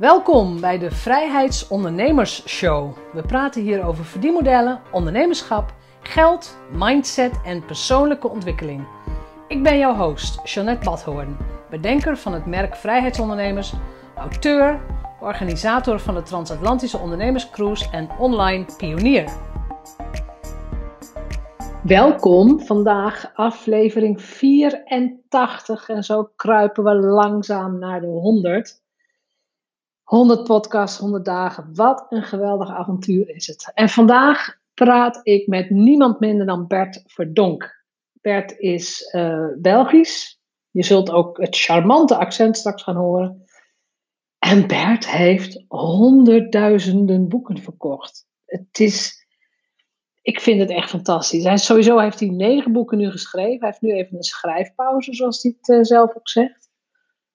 Welkom bij de Vrijheidsondernemers Show. We praten hier over verdienmodellen, ondernemerschap, geld, mindset en persoonlijke ontwikkeling. Ik ben jouw host, Jeanette Badhoorn, bedenker van het merk Vrijheidsondernemers, auteur, organisator van de Transatlantische Ondernemerscruise en online pionier. Welkom, vandaag aflevering 84 en zo kruipen we langzaam naar de 100. 100 podcasts, 100 dagen. Wat een geweldig avontuur is het. En vandaag praat ik met niemand minder dan Bert Verdonk. Bert is uh, Belgisch. Je zult ook het charmante accent straks gaan horen. En Bert heeft honderdduizenden boeken verkocht. Het is, ik vind het echt fantastisch. Sowieso heeft hij negen boeken nu geschreven. Hij heeft nu even een schrijfpauze, zoals hij het uh, zelf ook zegt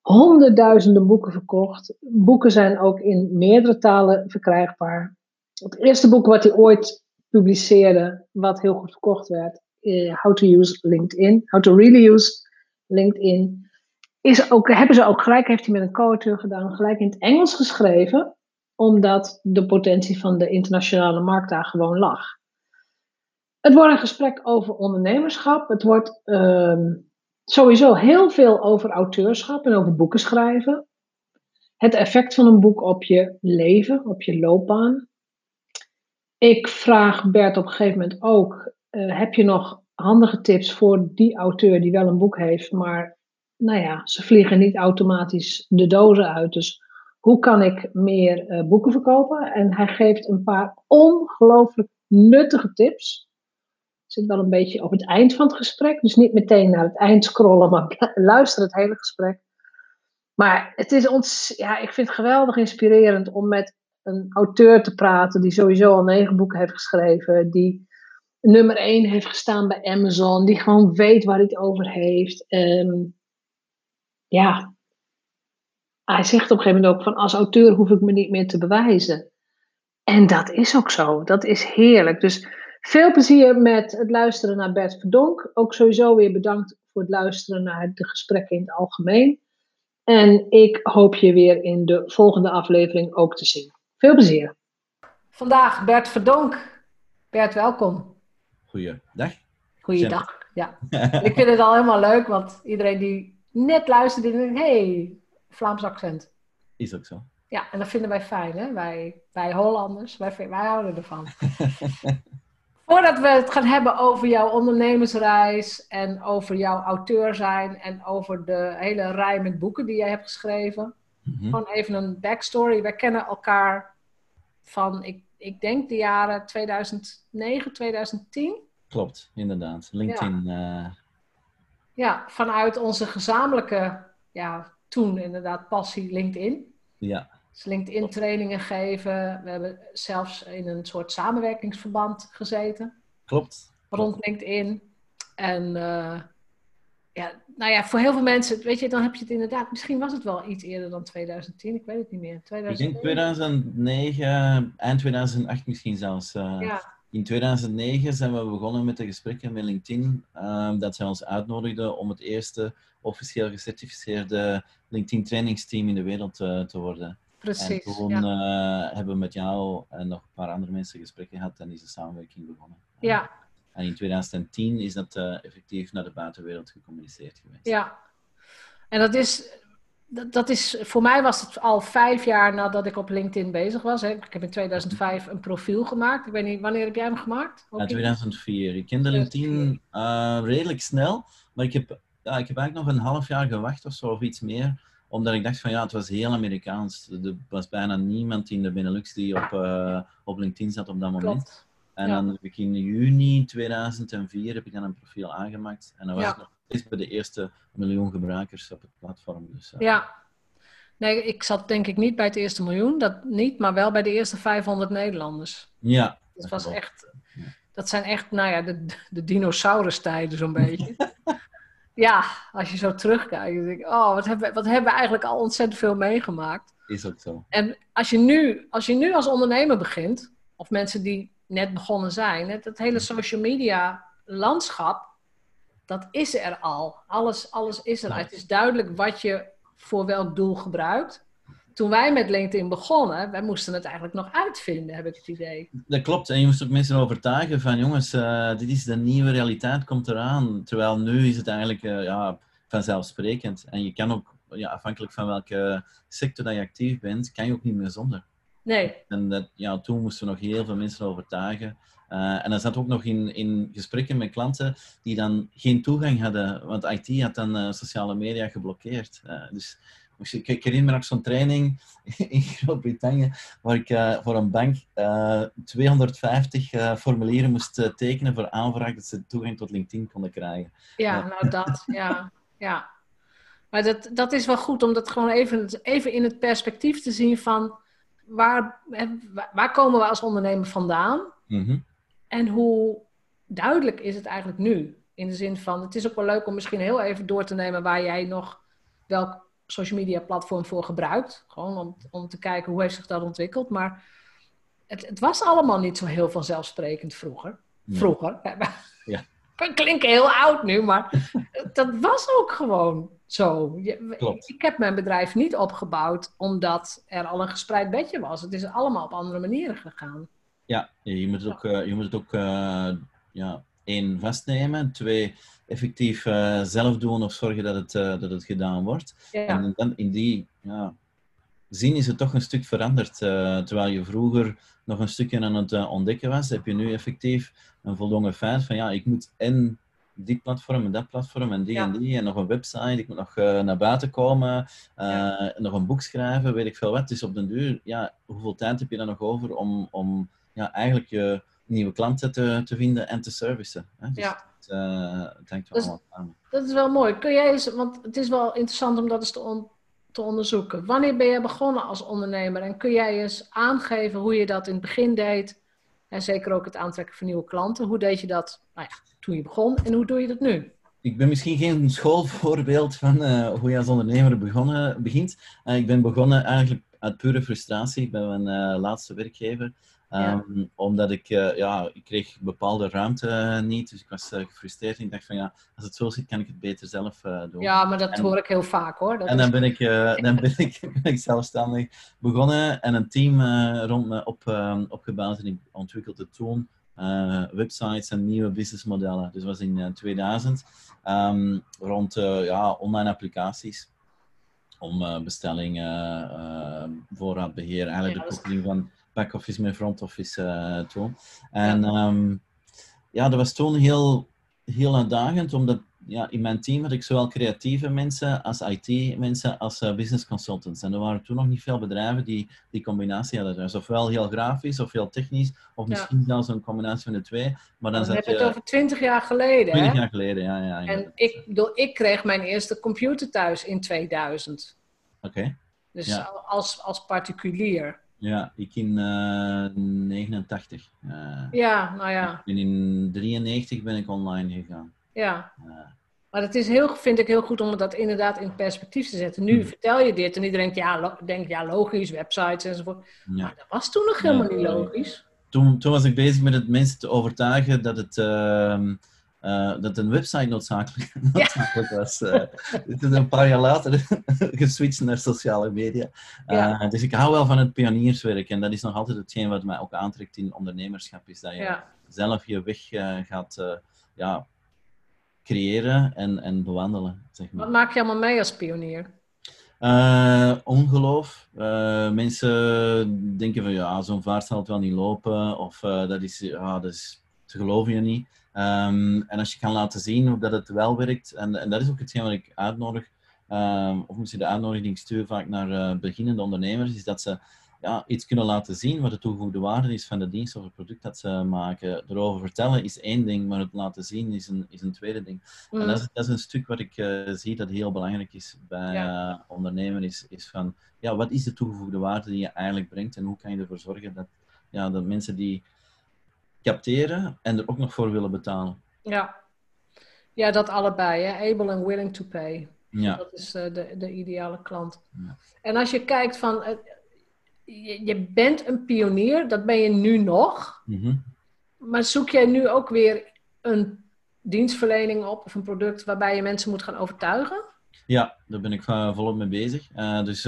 honderdduizenden boeken verkocht. Boeken zijn ook in meerdere talen verkrijgbaar. Het eerste boek wat hij ooit publiceerde, wat heel goed verkocht werd, uh, How to Use LinkedIn, How to Really Use LinkedIn, is ook, hebben ze ook gelijk, heeft hij met een co-auteur gedaan, gelijk in het Engels geschreven, omdat de potentie van de internationale markt daar gewoon lag. Het wordt een gesprek over ondernemerschap. Het wordt ehm, sowieso heel veel over auteurschap en over boeken schrijven. Het effect van een boek op je leven, op je loopbaan. Ik vraag Bert op een gegeven moment ook: uh, heb je nog handige tips voor die auteur die wel een boek heeft, maar nou ja, ze vliegen niet automatisch de dozen uit. Dus hoe kan ik meer uh, boeken verkopen? En hij geeft een paar ongelooflijk nuttige tips zit wel een beetje op het eind van het gesprek. Dus niet meteen naar het eind scrollen, maar luister het hele gesprek. Maar het is ons, ja, ik vind het geweldig inspirerend om met een auteur te praten die sowieso al negen boeken heeft geschreven, die nummer één heeft gestaan bij Amazon, die gewoon weet waar hij het over heeft. En ja, hij zegt op een gegeven moment ook van als auteur hoef ik me niet meer te bewijzen. En dat is ook zo. Dat is heerlijk. Dus veel plezier met het luisteren naar Bert Verdonk. Ook sowieso weer bedankt voor het luisteren naar de gesprekken in het algemeen. En ik hoop je weer in de volgende aflevering ook te zien. Veel plezier. Vandaag Bert Verdonk. Bert, welkom. Goeiedag. Goeiedag, ja. ik vind het al helemaal leuk, want iedereen die net luistert, die denkt, hey, Vlaams accent. Is ook zo. Ja, en dat vinden wij fijn, hè? Wij, wij Hollanders, wij, wij houden ervan. Voordat we het gaan hebben over jouw ondernemersreis en over jouw auteur zijn en over de hele rij met boeken die jij hebt geschreven. Mm Gewoon even een backstory. Wij kennen elkaar van, ik, ik denk de jaren 2009, 2010. Klopt, inderdaad. LinkedIn. Ja, uh... ja vanuit onze gezamenlijke, ja, toen inderdaad passie LinkedIn. Ja. Dus LinkedIn trainingen geven. We hebben zelfs in een soort samenwerkingsverband gezeten. Klopt. Rond LinkedIn. En uh, ja, nou ja, voor heel veel mensen, weet je, dan heb je het inderdaad, misschien was het wel iets eerder dan 2010, ik weet het niet meer. 2009. Ik denk 2009, eind 2008 misschien zelfs. Uh, ja. In 2009 zijn we begonnen met de gesprekken met LinkedIn, uh, dat zij ons uitnodigden om het eerste officieel gecertificeerde LinkedIn trainingsteam in de wereld te worden. Precies. En toen ja. uh, hebben we met jou en nog een paar andere mensen gesprekken gehad en is de samenwerking begonnen. Ja. En in 2010 is dat uh, effectief naar de buitenwereld gecommuniceerd geweest. Ja. En dat is, dat, dat, is, voor mij was het al vijf jaar nadat ik op LinkedIn bezig was. Hè. Ik heb in 2005 een profiel gemaakt. Ik weet niet, wanneer heb jij hem gemaakt? Ja, 2004. Ik kende LinkedIn uh, redelijk snel, maar ik heb, ja, ik heb eigenlijk nog een half jaar gewacht of zo, of iets meer omdat ik dacht van ja, het was heel Amerikaans. Er was bijna niemand in de Benelux die op, uh, op LinkedIn zat op dat moment. Klopt. En dan heb ik in juni 2004 heb ik dan een profiel aangemaakt. En dan was Ja. ik nog steeds bij de eerste miljoen gebruikers op het platform. Dus, uh, Ja. Nee, ik zat denk ik niet bij het eerste miljoen, dat niet, maar wel bij de eerste 500 Nederlanders. ja, Dat was echt, dat zijn echt, nou ja, de, de dinosaurustijden zo'n beetje. Ja, als je zo terugkijkt, dan denk ik, oh, wat hebben, we- wat hebben we eigenlijk al ontzettend veel meegemaakt. Is ook zo. En als je nu als, je nu als ondernemer begint, of mensen die net begonnen zijn, het, het hele social media landschap, dat is er al. Alles, alles is er. Het is duidelijk wat je voor welk doel gebruikt. Toen wij met LinkedIn begonnen, wij moesten het eigenlijk nog uitvinden, heb ik het idee. Dat klopt. En je moest ook mensen overtuigen van, jongens, uh, dit is de nieuwe realiteit, komt eraan. Terwijl nu is het eigenlijk uh, ja, vanzelfsprekend. En je kan ook, ja, afhankelijk van welke sector dat je actief bent, kan je ook niet meer zonder. Nee. En dat, ja, toen moesten we nog heel veel mensen overtuigen. Uh, en dat zat ook nog in, in gesprekken met klanten die dan geen toegang hadden, want IT had dan sociale media geblokkeerd. Dus ik, ik herinner me nog zo'n training in Groot-Brittannië, waar ik voor een bank 250 formulieren moest tekenen voor aanvraag dat ze toegang tot LinkedIn konden krijgen. Ja, nou dat, ja. ja. Maar dat, dat is wel goed om dat gewoon even, even in het perspectief te zien van waar, waar komen we als ondernemer vandaan? Mm En hoe duidelijk is het eigenlijk nu? In de zin van, het is ook wel leuk om misschien heel even door te nemen waar jij nog welk social media platform voor gebruikt. Gewoon om, om te kijken hoe heeft zich dat ontwikkeld. Maar het, het was allemaal niet zo heel vanzelfsprekend vroeger. Vroeger. Ja. Klinkt heel oud nu, maar dat was ook gewoon zo. Klopt. Ik heb mijn bedrijf niet opgebouwd omdat er al een gespreid bedje was. Het is allemaal op andere manieren gegaan. Ja, je moet het ook, uh, je moet het ook uh, ja, één, vastnemen. Twee, effectief uh, zelf doen of zorgen dat het, dat het gedaan wordt. Ja. En dan in die ja, zin is het toch een stuk veranderd. terwijl je vroeger nog een stukje aan het ontdekken was, heb je nu effectief een voldongen feit van ja, ik moet en die platform en dat platform en die Ja. en die en nog een website, ik moet nog eh, naar buiten komen, eh, Ja. nog een boek schrijven, weet ik veel wat. Dus op den duur, ja, hoeveel tijd heb je dan nog over om, om ja, eigenlijk je nieuwe klanten te, te vinden en te servicen? Hè? Dus Ja. Het, eh, het hangt wel allemaal samen. Dat is wel mooi. Kun jij eens, want het is wel interessant om dat eens te, on- te onderzoeken. Wanneer ben je begonnen als ondernemer? En kun jij eens aangeven hoe je dat in het begin deed? En zeker ook het aantrekken van nieuwe klanten. Hoe deed je dat nou ja, toen je begon en hoe doe je dat nu? Ik ben misschien geen schoolvoorbeeld van eh, hoe je als ondernemer begonnen, begint. Eh, ik ben begonnen eigenlijk uit pure frustratie bij mijn laatste werkgever. Ja. Ehm, Omdat ik, eh, ja, ik kreeg bepaalde ruimte eh, niet. Dus ik was eh, gefrustreerd. En ik dacht van ja, als het zo zit, kan ik het beter zelf doen. Ja, maar dat En- hoor ik heel vaak hoor. Dat En is- dan ben ik, dan ben ik, ben ik zelfstandig begonnen en een team rond me op, eh, opgebouwd. En ik ontwikkelde toen websites en nieuwe businessmodellen. Dus dat was in eh, 2000 ehm, rond ja, online applicaties. Om bestellingen, eh, voorraadbeheer, eigenlijk Ja, de koppeling van back-office met front-office eh toen. En ja. ja, dat was toen heel, heel uitdagend, omdat ja, in mijn team had ik zowel creatieve mensen als IT-mensen als eh, business consultants. En er waren toen nog niet veel bedrijven die die combinatie hadden. Dus ofwel heel grafisch of heel technisch, of Ja. misschien zelfs een combinatie van de twee. Maar dan zat je het over twintig jaar geleden. 20 Hè? jaar geleden, ja. ja En inderdaad. ik, bedoel, ik kreeg mijn eerste computer thuis in 2000. Oké. Dus Ja. als, als particulier. Ja, ik in eh 89. Eh, Ja, nou ja. En in 93 ben ik online gegaan. ja. Eh, Maar het is heel, vind ik heel goed om dat inderdaad in perspectief te zetten. Nu Hmm. vertel je dit en iedereen denkt, ja, denkt, ja logisch, websites enzovoort. ja. Maar dat was toen nog helemaal Ja. niet logisch. toen, toen was ik bezig met het mensen te overtuigen dat, het, eh, dat een website noodzakelijk, noodzakelijk was. Eh, het is een paar jaar later geswitcht naar sociale media. Eh, Ja. Dus ik hou wel van het pionierswerk en dat is nog altijd hetgeen wat mij ook aantrekt in ondernemerschap, is dat je Ja. zelf je weg gaat ja, creëren en, en bewandelen. Zeg maar. Wat maak je allemaal mee als pionier? Ongeloof. Mensen denken van ja, zo'n vaart zal het wel niet lopen. Of dat is, ja, dat is, ze geloven je niet. Ehm, en als je kan laten zien hoe dat het wel werkt, en, en dat is ook hetgeen wat ik uitnodig, ehm, of misschien de uitnodiging stuur vaak naar eh, beginnende ondernemers, is dat ze ja, iets kunnen laten zien wat de toegevoegde waarde is van de dienst of het product dat ze maken. Erover vertellen is één ding, maar het laten zien is een, is een tweede ding. En Mm. dat is, dat is een stuk wat ik eh, zie dat heel belangrijk is bij Ja. eh, ondernemen, is, is van, ja, wat is de toegevoegde waarde die je eigenlijk brengt en hoe kan je ervoor zorgen dat, ja, dat mensen die capteren en er ook nog voor willen betalen. Ja. ja, dat allebei. Hè? Able and willing to pay. Ja, Dat is eh, de, de ideale klant. Ja. En als je kijkt van, eh, je, je bent een pionier, dat ben je nu nog. Mhm. Maar zoek jij nu ook weer een dienstverlening op of een product waarbij je mensen moet gaan overtuigen? Ja, daar ben ik volop mee bezig. dus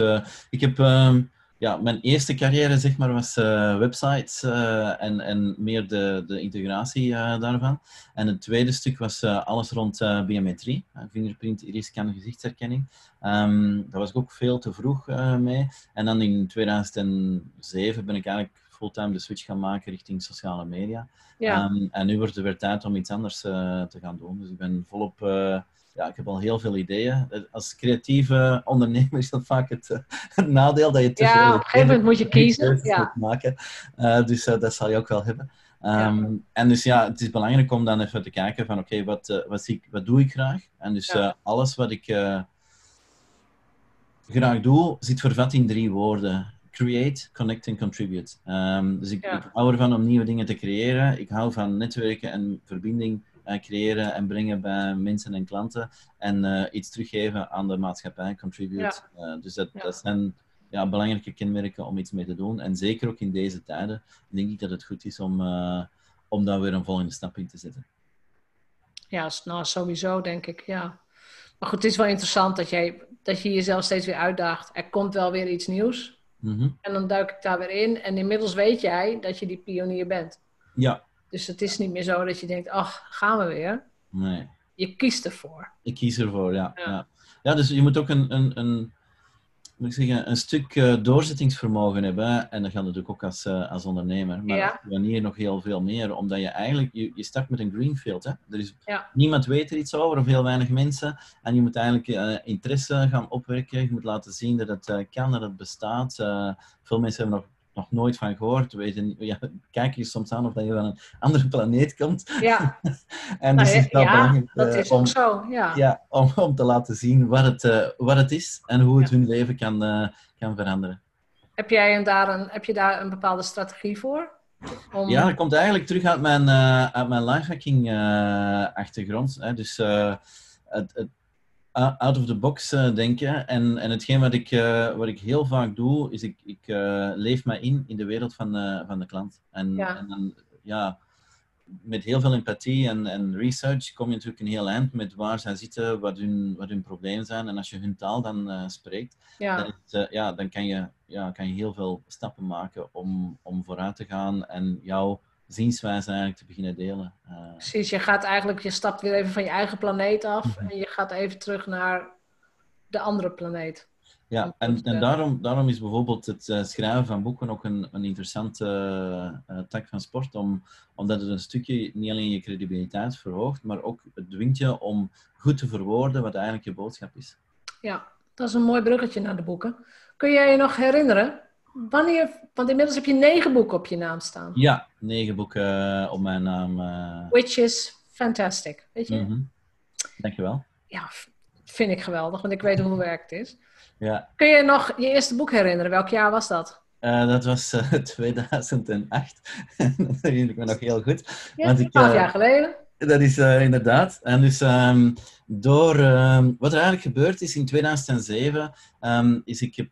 ik heb ehm, ja, mijn eerste carrière zeg maar, was uh, websites uh, en, en meer de, de integratie uh, daarvan. En het tweede stuk was alles rond biometrie, fingerprint, iris-scan, gezichtsherkenning. Um, daar was ik ook veel te vroeg mee. En dan in 2007 ben ik eigenlijk fulltime de switch gaan maken richting sociale media. Ja. Um, en nu wordt het weer tijd om iets anders te gaan doen. Dus ik ben volop ja, ik heb al heel veel ideeën. Als creatieve ondernemer is dat vaak het, eh, het nadeel dat je te ja, veel... op een gegeven moment moet je kiezen. Ja. Maken. Uh, dus dat zal je ook wel hebben. Um, En dus ja, het is belangrijk om dan even te kijken van oké, okay, wat, wat, wat doe ik graag? En dus alles wat ik graag doe, zit vervat in drie woorden. Create, connect en contribute. Um, dus ik, ik hou ervan om nieuwe dingen te creëren. Ik hou van netwerken en verbinding uh, creëren en brengen bij mensen en klanten. En uh, iets teruggeven aan de maatschappij, contribute. Ja. Uh, dus dat, ja. dat zijn ja, belangrijke kenmerken om iets mee te doen. En zeker ook in deze tijden denk ik dat het goed is om, om daar weer een volgende stap in te zetten. Ja, nou, sowieso denk ik, ja. Maar goed, het is wel interessant dat, jij, dat je jezelf steeds weer uitdaagt. Er komt wel weer iets nieuws. Mm -hmm. En dan duik ik daar weer in. En inmiddels weet jij dat je die pionier bent. Ja, dus het is niet meer zo dat je denkt, ach, gaan we weer. Nee. Je kiest ervoor. Ik kies ervoor, ja. Ja, ja. dus je moet ook een, een, een, moet ik zeggen, een stuk uh, doorzettingsvermogen hebben. En dat gaat natuurlijk ook als, uh, als ondernemer. Maar ja. wanneer nog heel veel meer. Omdat je eigenlijk, je, je start met een greenfield. Hè? Er is, ja. Niemand weet er iets over, of heel weinig mensen. En je moet eigenlijk uh, interesse gaan opwerken. Je moet laten zien dat het kan, dat het bestaat. veel mensen hebben nog nog nooit van gehoord. Weten, ja, kijk je soms aan of dat je van een andere planeet komt. Ja, en dus nou, is dat ja, dat is om, ook zo. Ja. Ja, om, om te laten zien wat het, uh, wat het is en hoe het ja. hun leven kan, uh, kan veranderen. Heb, jij daar een, heb je daar een bepaalde strategie voor? Om... Ja, dat komt eigenlijk terug uit mijn, uh, uit mijn lifehacking achtergrond. Hè. Dus het, het out of the box uh, denken. En, en hetgeen wat ik, uh, wat ik heel vaak doe, is ik, ik uh, leef mij in in de wereld van, van de klant. En, ja. en dan, ja, met heel veel empathie en, en research kom je natuurlijk een heel eind met waar zij zitten, wat hun, wat hun problemen zijn. En als je hun taal dan spreekt, ja. Dan, is, ja, dan kan je, ja, kan je heel veel stappen maken om, om vooruit te gaan en jouw zienswijze eigenlijk te beginnen delen. Uh, Precies, je gaat eigenlijk, je stapt weer even van je eigen planeet af en je gaat even terug naar de andere planeet. Ja, en, en daarom, daarom is bijvoorbeeld het uh, schrijven van boeken ook een, een interessante uh, tak van sport, om, omdat het een stukje niet alleen je credibiliteit verhoogt, maar ook het dwingt je om goed te verwoorden wat eigenlijk je boodschap is. Ja, dat is een mooi bruggetje naar de boeken. Kun jij je nog herinneren Wanneer, want inmiddels heb je negen boeken op je naam staan. Ja, negen boeken uh, op mijn naam. Uh... Which is fantastic, weet je? Mm -hmm. Dankjewel. Ja, vind ik geweldig, want ik weet hoe werkt het is. Ja. Kun je nog je eerste boek herinneren? Welk jaar was dat? Uh, dat was 2008. dat herinner ik me nog heel goed. Ja, want ik, jaar geleden. Dat is inderdaad. En dus um, door um, wat er eigenlijk gebeurd is in 2007, um, is ik heb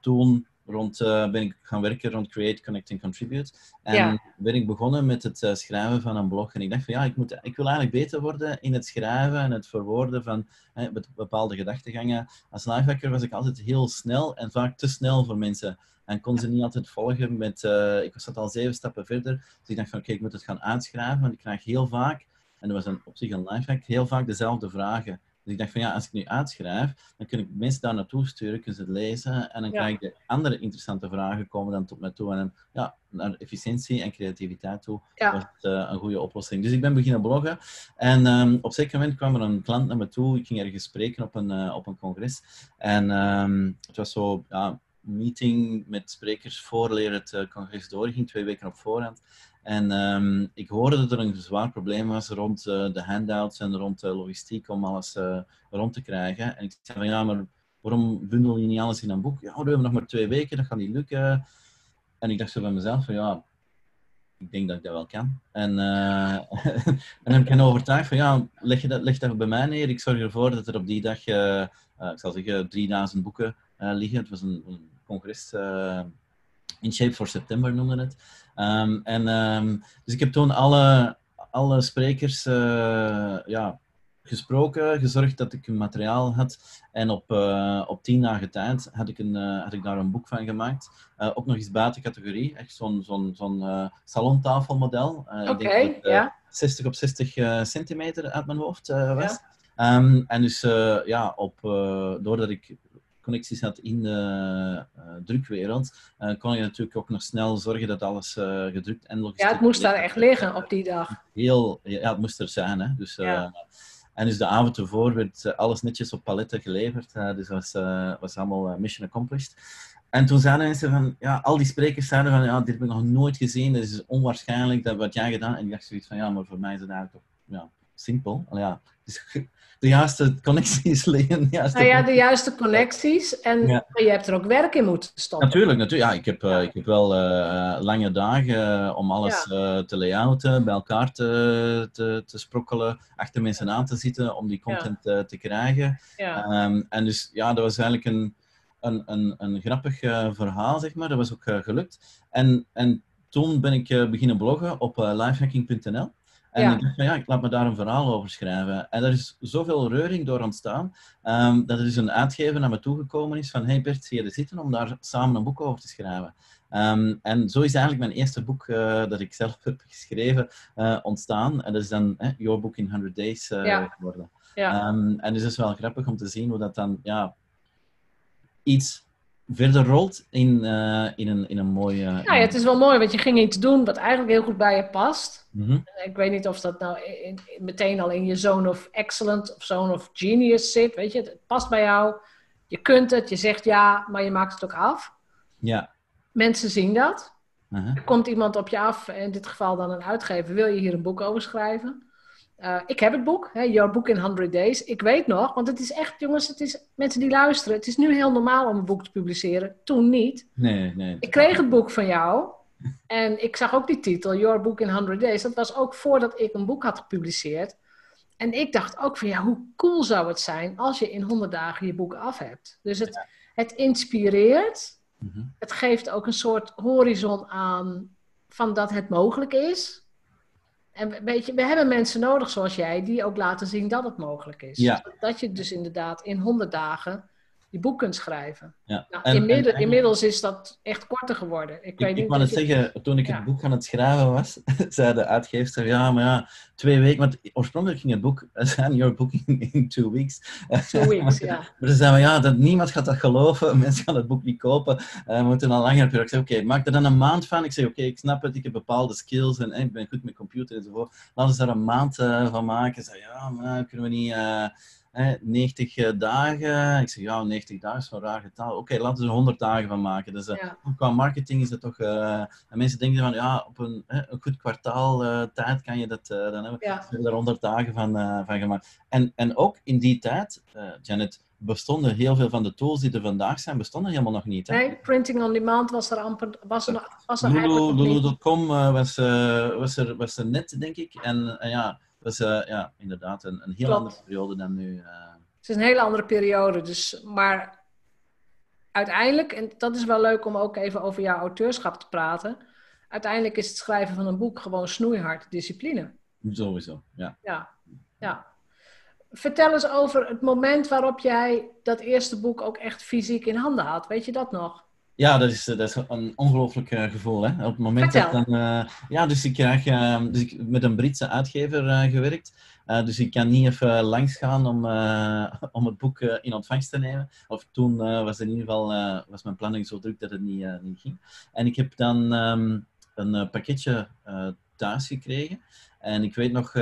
toen rond, uh, ben ik gaan werken rond Create, Connect en Contribute. En ja. ben ik begonnen met het uh, schrijven van een blog. En ik dacht van ja, ik, moet, ik wil eigenlijk beter worden in het schrijven en het verwoorden van eh, bepaalde gedachtegangen. Als lifehacker was ik altijd heel snel en vaak te snel voor mensen. En kon ze niet altijd volgen met... Uh, ik zat al zeven stappen verder. Dus ik dacht van oké, okay, ik moet het gaan uitschrijven. Want ik krijg heel vaak, en dat was een, op zich een lifehack, heel vaak dezelfde vragen. Dus ik dacht van ja, als ik nu uitschrijf, dan kun ik mensen daar naartoe sturen, kunnen ze het lezen en dan Ja. krijg ik de andere interessante vragen komen dan tot mij toe. En dan, ja, naar efficiëntie en creativiteit toe Ja. was het eh, een goede oplossing. Dus ik ben beginnen bloggen en ehm, op een zeker moment kwam er een klant naar me toe. Ik ging ergens spreken op een, eh, op een congres en ehm, het was zo, ja, meeting met sprekers voorleer het eh, congres doorging, twee weken op voorhand. En ehm, ik hoorde dat er een zwaar probleem was rond eh, de handouts en rond de logistiek om alles eh, rond te krijgen. En ik zei van ja, maar waarom bundel je niet alles in een boek? Ja, we hebben nog maar twee weken, dat gaat niet lukken. En ik dacht zo bij mezelf van ja, ik denk dat ik dat wel kan. En, eh, en heb ik hen overtuigd van ja, leg, je dat, leg dat bij mij neer. Ik zorg ervoor dat er op die dag, ik zal zeggen, 3000 boeken liggen. Het was een, een congres in Shape for September noemde het. Ehm, en, ehm, dus ik heb toen alle, alle sprekers eh, ja, gesproken, gezorgd dat ik een materiaal had. En op, uh, op tien dagen tijd had ik, een, uh, had ik daar een boek van gemaakt. Ook nog eens buiten categorie. Echt zo'n zo'n zo'n salontafelmodel. Oké, ja. 60 op 60 centimeter uit mijn hoofd was. Ja. Um, en dus ja, op, doordat ik connecties had in de drukwereld, kon je natuurlijk ook nog snel zorgen dat alles gedrukt en logistiek... Ja, het moest daar echt liggen op die dag. Heel, ja, het moest er zijn. Hè. Dus, ja. En dus de avond ervoor werd eh, alles netjes op paletten geleverd. Dus dat was, was allemaal mission accomplished. En toen zeiden mensen van, ja, al die sprekers zeiden van, ja, dit heb ik nog nooit gezien, dit is onwaarschijnlijk, dat wat jij gedaan. En ik dacht zoiets van, ja, maar voor mij is het eigenlijk toch, ja, simpel. Ja, dus de juiste connecties liggen. Juiste nou ja, de juiste connecties. En je hebt er ook werk in moeten stoppen. Natuurlijk, natuurlijk. Ja, ik heb, uh, ik heb wel uh, lange dagen uh, om alles ja. te layouten, bij elkaar te, te, te, sprokkelen, achter mensen aan te zitten om die content te krijgen. Um, en dus ja, dat was eigenlijk een, een, een, een grappig verhaal, zeg maar. Dat was ook gelukt. En, en toen ben ik beginnen bloggen op lifehacking.nl. En ja. ik dacht van ja, ik laat me daar een verhaal over schrijven. En er is zoveel reuring door ontstaan, um, dat er dus een uitgever naar me toegekomen is van hey Bert, zie je er zitten om daar samen een boek over te schrijven. Um, en zo is eigenlijk mijn eerste boek uh, dat ik zelf heb geschreven uh, ontstaan. En dat is dan uh, Your Book in 100 Days ja. geworden. Ja. Um, en dus het is wel grappig om te zien hoe dat dan ja, iets verder rolt in, uh, in, een, in een mooie... Ja, ja, het is wel mooi, want je ging iets doen wat eigenlijk heel goed bij je past. Mm -hmm. Ik weet niet of dat nou in, meteen al in je zone of excellent of zone of genius zit, weet je. Het past bij jou, je kunt het, je zegt ja, maar je maakt het ook af. Ja. Mensen zien dat. Uh -huh. Er komt iemand op je af, in dit geval dan een uitgever, wil je hier een boek over schrijven? Uh, ik heb het boek, hè, Your Book in 100 Days. Ik weet nog, want het is echt, jongens, het is, mensen die luisteren, het is nu heel normaal om een boek te publiceren. Toen niet. Nee, nee. Ik kreeg het boek van jou en ik zag ook die titel, Your Book in 100 Days. Dat was ook voordat ik een boek had gepubliceerd. En ik dacht ook van, ja, hoe cool zou het zijn als je in 100 dagen je boek af hebt. Dus het, het inspireert. Mm -hmm. Het geeft ook een soort horizon aan van dat het mogelijk is. En weet je, we hebben mensen nodig zoals jij, die ook laten zien dat het mogelijk is. Ja. Dat je dus inderdaad in 100 dagen je boek kunt schrijven. Ja. Nou, inmiddels, en, inmiddels, is dat echt korter geworden. Ik, ik, ik wou het zeggen, toen ik het boek aan het schrijven was, zei de uitgever, ja, maar ja, twee weken, want oorspronkelijk ging het boek zijn, your book in, in two weeks. Two weeks, ja. maar ze zeiden, ja, dat, niemand gaat dat geloven, mensen gaan het boek niet kopen, uh, we moeten al langer Ik zei, oké, maak er dan een maand van. Ik zei, oké, ik snap het, ik heb bepaalde skills en, ik ben goed met computer enzovoort. Laten ze daar een maand uh, van maken. Ze zei, ja, maar kunnen we niet... Uh, 90 eh, dagen. Ik zeg, ja, 90 dagen is een raar getal. Oké, laten we er 100 dagen van maken. Dus uh, qua marketing is dat toch... Uh, mensen denken van, ja, op een, een goed kwartaal tijd kan je dat dan hebben. Ja. Er 100 dagen van, van gemaakt. En, en ook in die tijd, Janet, bestonden heel veel van de tools die er vandaag zijn, bestonden helemaal nog niet. Hè? Nee, printing on demand was er amper... Was er, was er Lulu, Lulu.com was, was, er, was er net, denk ik. En ja uh, ja, inderdaad een, een heel Klopt. andere periode dan nu. Uh... Het is een hele andere periode. Dus, maar uiteindelijk, en dat is wel leuk om ook even over jouw auteurschap te praten. Uiteindelijk is het schrijven van een boek gewoon snoeihard discipline. Sowieso, ja. Ja, ja. Vertel eens over het moment waarop jij dat eerste boek ook echt fysiek in handen had. Weet je dat nog? Ja, dat is, dat is een ongelooflijk uh, gevoel. Hè? Op het moment dat dan. Uh, ja, dus ik krijg uh, dus ik, met een Britse uitgever gewerkt. dus ik kan niet even langs gaan om, om het boek in ontvangst te nemen. Of toen was in ieder geval was mijn planning zo druk dat het niet, niet ging. En ik heb dan um, een pakketje thuis gekregen. En ik weet nog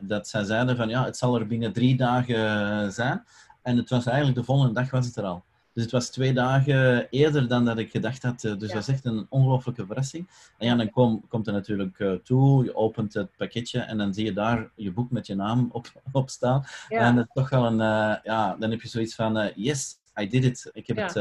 dat zij zeiden van ja, het zal er binnen drie dagen zijn. En het was eigenlijk de volgende dag was het er al. Dus het was twee dagen eerder dan dat ik gedacht had. Eh, dus dat is echt een ongelooflijke verrassing. En ja, dan kom, komt er natuurlijk uh, toe, je opent het pakketje en dan zie je daar je boek met je naam op, op staan. En dat is toch wel een, uh, ja, dan heb je zoiets van, yes, I did it. Ik heb, het,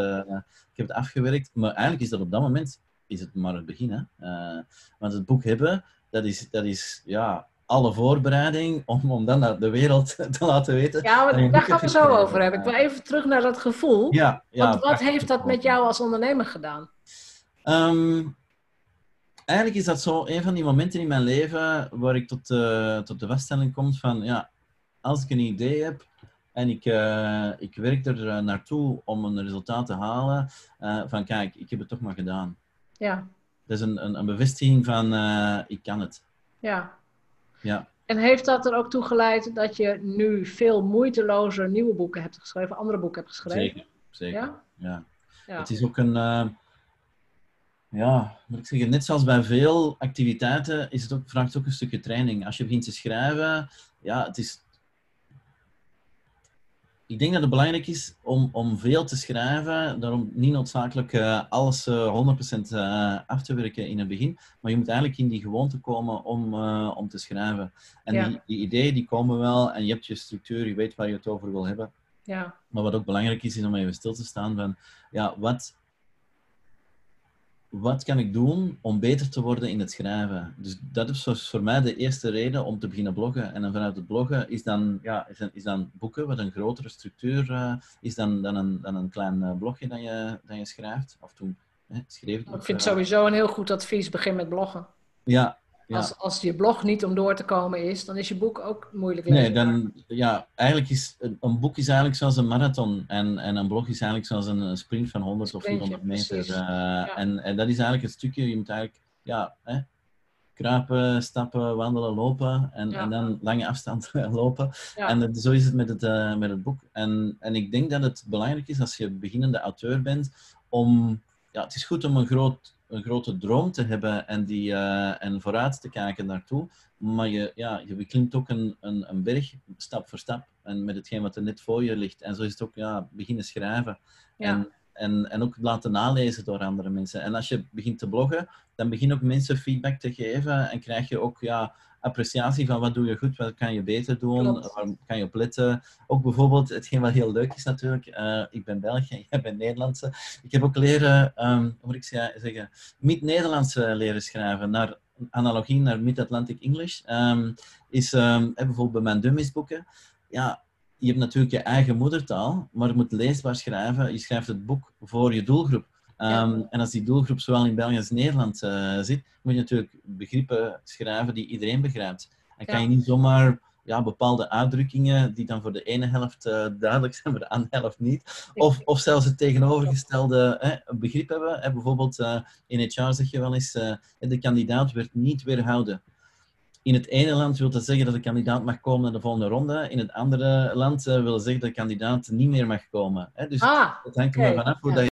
ik heb het afgewerkt. Maar eigenlijk is dat op dat moment is het maar het begin. Hè? want het boek hebben, dat is, dat is ja, alle voorbereiding om, om dan naar de wereld te laten weten. Ja, maar daar gaan we zo over hebben. Ik wil even terug naar dat gevoel. Ja, ja, wat heeft dat met jou als ondernemer gedaan? Um, eigenlijk is dat zo een van die momenten in mijn leven waar ik tot, uh, tot de vaststelling kom van, ja, als ik een idee heb en ik, uh, ik werk er uh, naartoe om een resultaat te halen, uh, van kijk, ik heb het toch maar gedaan. Ja. Dat is een, een, een bevestiging van ik kan het. Ja. Ja. En heeft dat er ook toe geleid dat je nu veel moeitelozer nieuwe boeken hebt geschreven, andere boeken hebt geschreven? Zeker, zeker. Ja? Ja. Ja. Het is ook een, uh, ja, moet ik zeggen, net zoals bij veel activiteiten is het ook, vraagt het ook een stukje training. Als je begint te schrijven, ja, het is... Ik denk dat het belangrijk is om, om veel te schrijven, daarom niet noodzakelijk uh, alles uh, 100% uh, af te werken in het begin, maar je moet eigenlijk in die gewoonte komen om, om te schrijven. En Ja. die, die ideeën die komen wel en je hebt je structuur, je weet waar je het over wil hebben. Ja. Maar wat ook belangrijk is, is om even stil te staan van, ja, wat, wat kan ik doen om beter te worden in het schrijven? Dus dat is voor- mij de eerste reden om te beginnen bloggen. En dan vanuit het bloggen is dan, ja, is dan, is dan boeken, wat een grotere structuur eh, is dan, dan, een, dan een klein eh, blogje dat je, dat je schrijft. Of toen hè, schreef ik. Ik vind het eh, sowieso een heel goed advies, begin met bloggen. Ja, ja. Als, als je blog niet om door te komen is, dan is je boek ook moeilijk Nee, leesbaar. dan, ja, eigenlijk is een, een boek is eigenlijk zoals een marathon en, en een blog is eigenlijk zoals een, een sprint van 100 of Sprintje, 400 meter. eh, en, en dat is eigenlijk het stukje, je moet eigenlijk, ja, hè, kruipen, stappen, wandelen, lopen en, Ja. en dan lange afstand lopen. Ja. En dat- zo is het met het, eh, met het boek. En, en ik denk dat het belangrijk is als je beginnende auteur bent, om, ja, het is goed om een, groot, een grote droom te hebben en, die, eh, en vooruit te kijken daartoe. Maar je, ja, je beklimt ook een, een, een berg, stap voor stap, en met hetgeen wat er net voor je ligt. En zo is het ook ja, beginnen schrijven. Ja. En, en, en ook laten nalezen door andere mensen. En als je begint te bloggen, dan begin ook mensen feedback te geven en krijg je ook ja, appreciatie van wat doe je goed, wat kan je beter doen, Klopt. waar kan je op letten. Ook bijvoorbeeld, hetgeen wat heel leuk is natuurlijk, eh, ik ben Belg en jij bent Nederlandse. Ik heb ook leren, ehm, hoe moet ik ze- zeggen, Mid-Nederlands eh, leren schrijven, naar analogie naar Mid-Atlantic English. Ehm, is ehm, eh, bijvoorbeeld bij mijn dummies boeken, ja, je hebt natuurlijk je eigen moedertaal, maar je moet leesbaar schrijven. Je schrijft het boek voor je doelgroep. Ehm, En als die doelgroep zowel in België als Nederland eh, zit, moet je natuurlijk begrippen schrijven die iedereen begrijpt. En kan je niet zomaar ja, bepaalde uitdrukkingen die dan voor de ene helft eh, duidelijk zijn, voor de andere helft niet. Of, of zelfs het tegenovergestelde hè, begrip hebben. Hè, bijvoorbeeld eh, in HR zeg je wel eens, de kandidaat werd niet weerhouden. In het ene land wil dat zeggen dat de kandidaat mag komen naar de volgende ronde. In het andere land wil zeggen dat de kandidaat niet meer mag komen. Hè? Dus Ah, het hangt er maar vanaf hoe ja.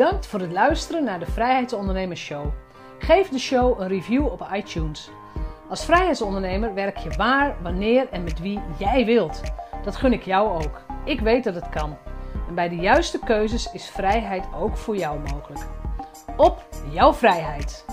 Bedankt voor het luisteren naar de Vrijheidsondernemers Show. Geef de show een review op iTunes. Als vrijheidsondernemer werk je waar, wanneer en met wie jij wilt. Dat gun ik jou ook. Ik weet dat het kan. En bij de juiste keuzes is vrijheid ook voor jou mogelijk. Op jouw vrijheid!